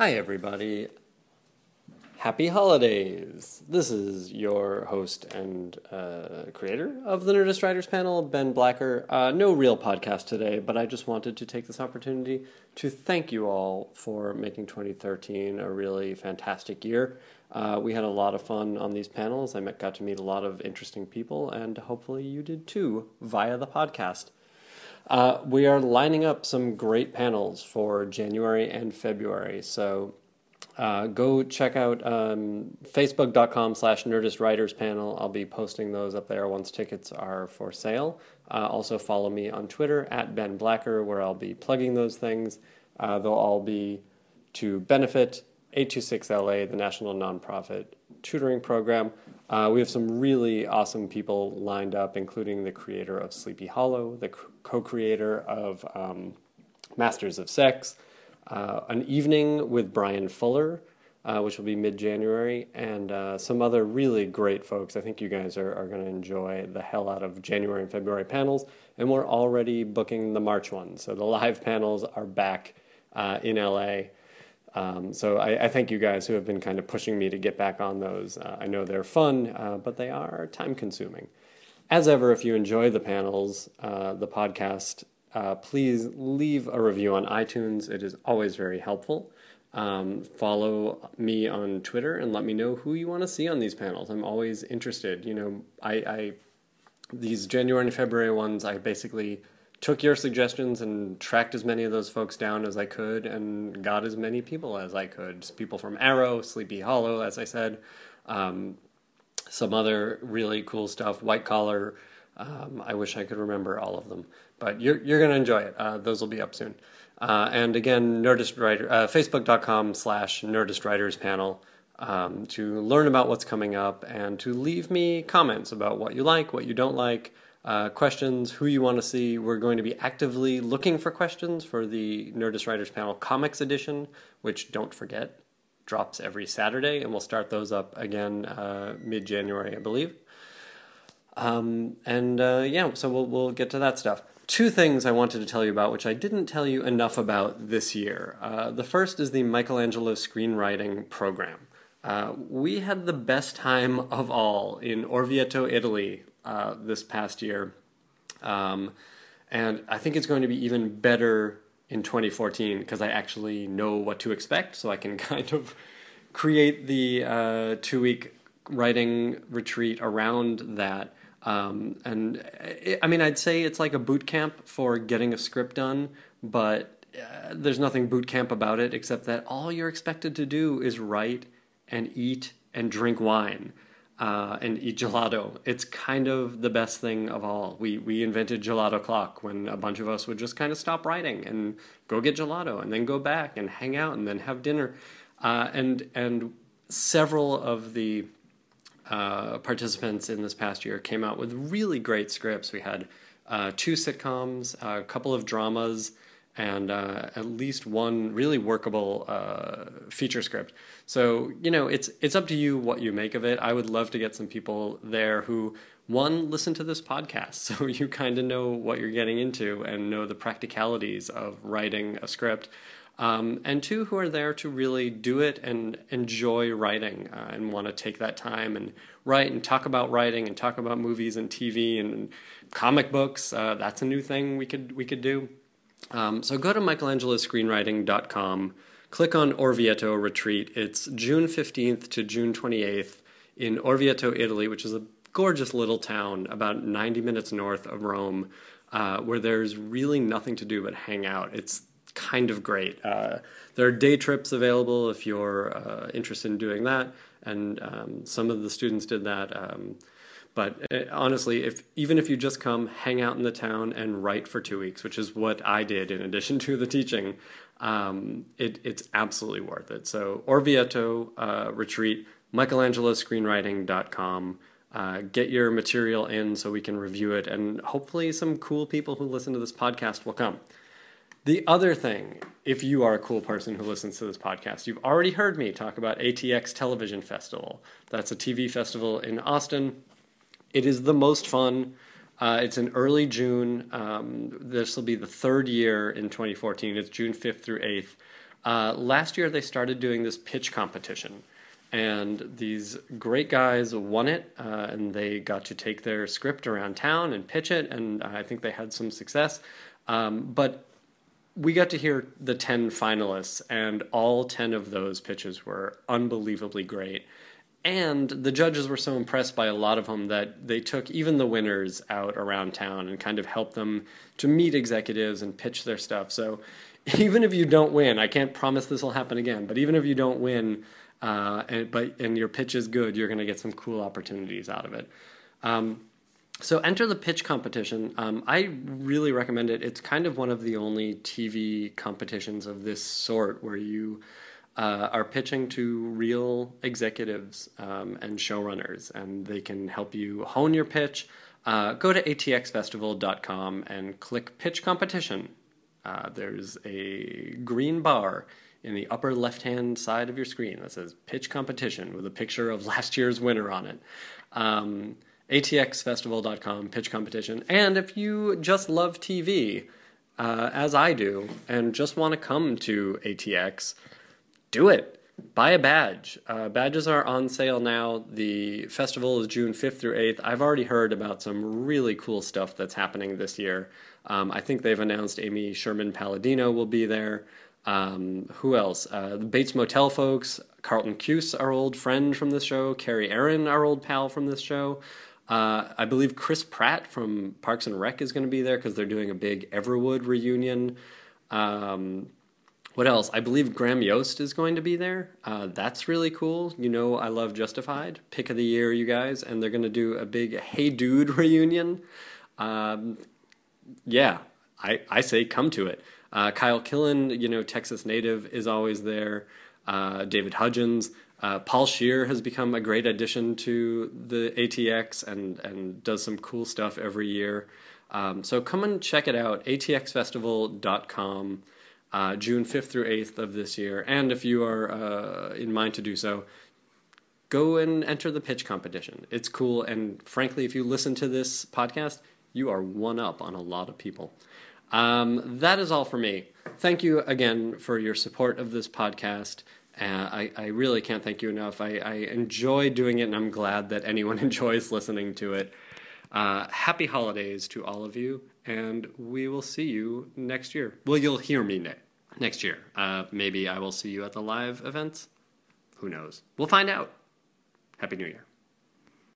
Hi, everybody. Happy holidays! This is your host and uh, creator of the Nerdist Writers panel, Ben Blacker. Uh, no real podcast today, but I just wanted to take this opportunity to thank you all for making 2013 a really fantastic year. Uh, we had a lot of fun on these panels. I met, got to meet a lot of interesting people, and hopefully you did too via the podcast. Uh, we are lining up some great panels for January and February. So uh, go check out um, facebook.com slash nerdist writers panel. I'll be posting those up there once tickets are for sale. Uh, also follow me on Twitter at Ben Blacker, where I'll be plugging those things. Uh, they'll all be to benefit 826LA, the national nonprofit tutoring program. Uh, we have some really awesome people lined up, including the creator of Sleepy Hollow, the co creator of um, Masters of Sex, uh, an evening with Bryan Fuller, uh, which will be mid January, and uh, some other really great folks. I think you guys are, are going to enjoy the hell out of January and February panels, and we're already booking the March ones. So the live panels are back uh, in LA. Um, so I, I, thank you guys who have been kind of pushing me to get back on those. Uh, I know they're fun, uh, but they are time consuming. As ever, if you enjoy the panels, uh, the podcast, uh, please leave a review on iTunes. It is always very helpful. Um, follow me on Twitter and let me know who you want to see on these panels. I'm always interested. You know, I, I these January and February ones, I basically took your suggestions and tracked as many of those folks down as I could and got as many people as I could. People from Arrow, Sleepy Hollow, as I said, um, some other really cool stuff, White Collar. Um, I wish I could remember all of them, but you're you're gonna enjoy it. Uh, those will be up soon. Uh, and again, Nerdist Writer, uh, Facebook.com slash Nerdist Writers panel um, to learn about what's coming up and to leave me comments about what you like, what you don't like uh, questions, who you want to see. We're going to be actively looking for questions for the Nerdist Writers Panel Comics Edition, which don't forget drops every Saturday, and we'll start those up again uh, mid January, I believe. Um, and uh, yeah, so we'll we'll get to that stuff. Two things I wanted to tell you about, which I didn't tell you enough about this year. Uh, the first is the Michelangelo Screenwriting Program. Uh, we had the best time of all in Orvieto, Italy, uh, this past year. Um, and I think it's going to be even better in 2014 because I actually know what to expect, so I can kind of create the uh, two week writing retreat around that. Um, and it, I mean, I'd say it's like a boot camp for getting a script done, but uh, there's nothing boot camp about it except that all you're expected to do is write and eat and drink wine uh, and eat gelato. It's kind of the best thing of all. We we invented gelato clock when a bunch of us would just kind of stop writing and go get gelato and then go back and hang out and then have dinner. Uh, and and several of the uh, participants in this past year came out with really great scripts. We had uh, two sitcoms, a couple of dramas, and uh, at least one really workable uh, feature script. So you know, it's it's up to you what you make of it. I would love to get some people there who one listen to this podcast, so you kind of know what you're getting into and know the practicalities of writing a script. Um, and two who are there to really do it and enjoy writing uh, and want to take that time and write and talk about writing and talk about movies and TV and comic books. Uh, that's a new thing we could we could do. Um, so go to michelangelo.screenwriting.com, click on Orvieto Retreat. It's June 15th to June 28th in Orvieto, Italy, which is a gorgeous little town about 90 minutes north of Rome, uh, where there's really nothing to do but hang out. It's kind of great. Uh, there are day trips available if you're uh, interested in doing that, and um, some of the students did that. Um, but uh, honestly, if even if you just come, hang out in the town and write for two weeks, which is what I did in addition to the teaching, um, it, it's absolutely worth it. So Orvieto uh, retreat, MichelangeloScreenwriting.com. Uh, get your material in so we can review it, and hopefully, some cool people who listen to this podcast will come. The other thing, if you are a cool person who listens to this podcast, you've already heard me talk about ATX Television Festival. That's a TV festival in Austin it is the most fun. Uh, it's in early June. Um, this will be the third year in 2014. It's June 5th through 8th. Uh, last year, they started doing this pitch competition, and these great guys won it, uh, and they got to take their script around town and pitch it, and I think they had some success. Um, but we got to hear the 10 finalists, and all 10 of those pitches were unbelievably great. And the judges were so impressed by a lot of them that they took even the winners out around town and kind of helped them to meet executives and pitch their stuff. So even if you don't win, I can't promise this will happen again, but even if you don't win, uh, and but and your pitch is good, you're going to get some cool opportunities out of it. Um, so enter the pitch competition. Um, I really recommend it. It's kind of one of the only TV competitions of this sort where you uh, are pitching to real executives um, and showrunners, and they can help you hone your pitch. Uh, go to atxfestival.com and click pitch competition. Uh, there's a green bar in the upper left hand side of your screen that says pitch competition with a picture of last year's winner on it. Um, atxfestival.com, pitch competition. And if you just love TV, uh, as I do, and just want to come to ATX, do it. Buy a badge. Uh, badges are on sale now. The festival is June 5th through 8th. I've already heard about some really cool stuff that's happening this year. Um, I think they've announced Amy Sherman Palladino will be there. Um, who else? Uh, the Bates Motel folks, Carlton Cuse, our old friend from this show, Kerry Ehrin, our old pal from this show. Uh, I believe Chris Pratt from Parks and Rec is going to be there because they're doing a big Everwood reunion. Um, what else? I believe Graham Yost is going to be there. Uh, that's really cool. You know, I love Justified. Pick of the year, you guys. And they're going to do a big Hey Dude reunion. Um, yeah, I, I say come to it. Uh, Kyle Killen, you know, Texas native, is always there. Uh, David Hudgins. Uh, Paul Scheer has become a great addition to the ATX and, and does some cool stuff every year. Um, so come and check it out, atxfestival.com, uh, June 5th through 8th of this year. And if you are uh, in mind to do so, go and enter the pitch competition. It's cool. And frankly, if you listen to this podcast, you are one up on a lot of people. Um, that is all for me. Thank you again for your support of this podcast. Uh, I, I really can't thank you enough. I, I enjoy doing it, and I'm glad that anyone enjoys listening to it. Uh, happy holidays to all of you, and we will see you next year. Well, you'll hear me ne- next year. Uh, maybe I will see you at the live events. Who knows? We'll find out. Happy New Year.